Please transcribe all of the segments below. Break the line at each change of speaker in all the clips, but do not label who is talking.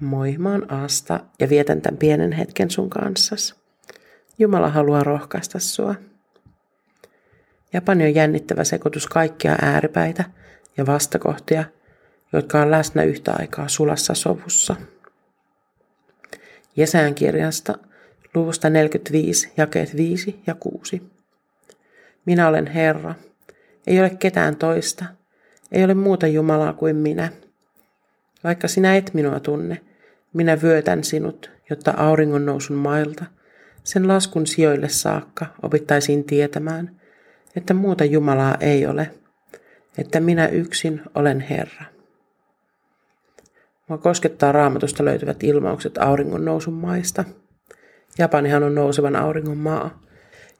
Moi, mä oon Asta ja vietän tämän pienen hetken sun kanssas. Jumala haluaa rohkaista sua. Japani on jännittävä sekoitus kaikkia ääripäitä ja vastakohtia, jotka on läsnä yhtä aikaa sulassa sovussa. Jesään kirjasta luvusta 45, jakeet 5 ja 6. Minä olen Herra. Ei ole ketään toista. Ei ole muuta Jumalaa kuin minä. Vaikka sinä et minua tunne, minä vyötän sinut, jotta auringon nousun mailta, sen laskun sijoille saakka opittaisiin tietämään, että muuta Jumalaa ei ole, että minä yksin olen Herra. Mua koskettaa raamatusta löytyvät ilmaukset auringon nousun maista. Japanihan on nousevan auringon maa.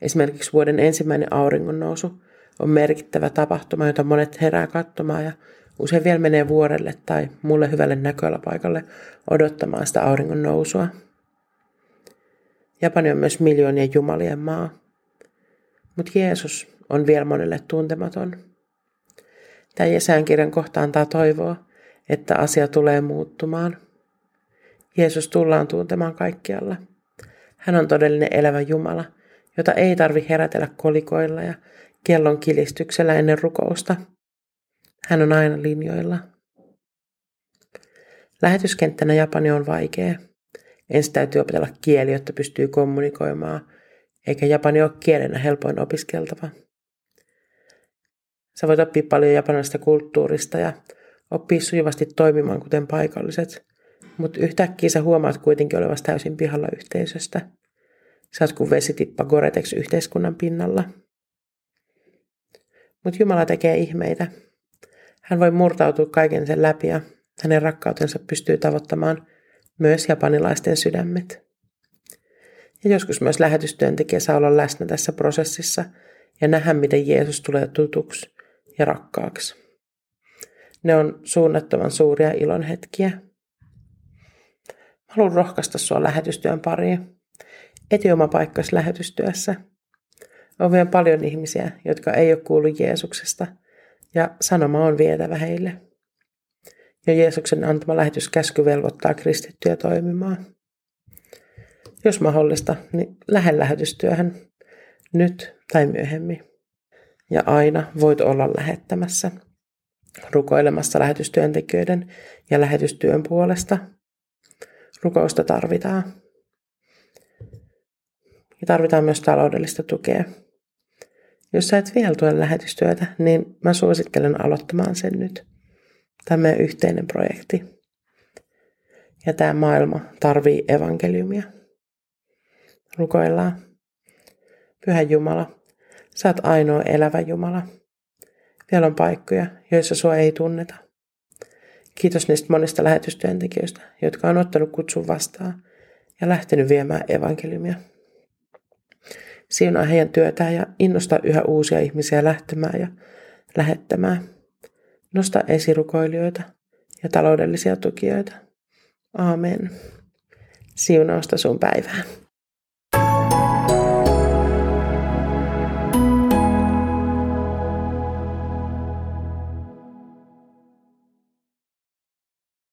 Esimerkiksi vuoden ensimmäinen auringon nousu on merkittävä tapahtuma, jota monet herää katsomaan ja Usein vielä menee vuorelle tai mulle hyvälle näköalapaikalle odottamaan sitä auringon nousua. Japani on myös miljoonien jumalien maa. Mutta Jeesus on vielä monelle tuntematon. Tämä Jesään kirjan kohta antaa toivoa, että asia tulee muuttumaan. Jeesus tullaan tuntemaan kaikkialla. Hän on todellinen elävä Jumala, jota ei tarvi herätellä kolikoilla ja kellon kilistyksellä ennen rukousta – hän on aina linjoilla. Lähetyskenttänä Japani on vaikea. Ensin täytyy opetella kieli, jotta pystyy kommunikoimaan, eikä Japani ole kielenä helpoin opiskeltava. Sä voit oppia paljon japanilaisesta kulttuurista ja oppia sujuvasti toimimaan kuten paikalliset, mutta yhtäkkiä sä huomaat kuitenkin olevasi täysin pihalla yhteisöstä. Sä oot kuin vesitippa Goretex yhteiskunnan pinnalla. Mutta Jumala tekee ihmeitä. Hän voi murtautua kaiken sen läpi ja hänen rakkautensa pystyy tavoittamaan myös japanilaisten sydämet. Ja joskus myös lähetystyöntekijä saa olla läsnä tässä prosessissa ja nähdä, miten Jeesus tulee tutuksi ja rakkaaksi. Ne on suunnattoman suuria ilonhetkiä. Haluan rohkaista sua lähetystyön pariin. Eti oma paikkasi lähetystyössä. On vielä paljon ihmisiä, jotka ei ole kuullut Jeesuksesta – ja sanoma on vietävä heille. Ja Jeesuksen antama lähetyskäsky velvoittaa kristittyjä toimimaan. Jos mahdollista, niin lähde lähetystyöhön nyt tai myöhemmin. Ja aina voit olla lähettämässä, rukoilemassa lähetystyöntekijöiden ja lähetystyön puolesta. Rukousta tarvitaan. Ja tarvitaan myös taloudellista tukea. Jos sä et vielä tue lähetystyötä, niin mä suosittelen aloittamaan sen nyt. Tämä meidän yhteinen projekti. Ja tämä maailma tarvii evankeliumia. Rukoillaan. Pyhä Jumala, sä oot ainoa elävä Jumala. Vielä on paikkoja, joissa sua ei tunneta. Kiitos niistä monista lähetystyöntekijöistä, jotka on ottanut kutsun vastaan ja lähtenyt viemään evankeliumia siunaa heidän työtään ja innosta yhä uusia ihmisiä lähtemään ja lähettämään. Nosta esirukoilijoita ja taloudellisia tukijoita. Aamen. Siunausta sun päivään.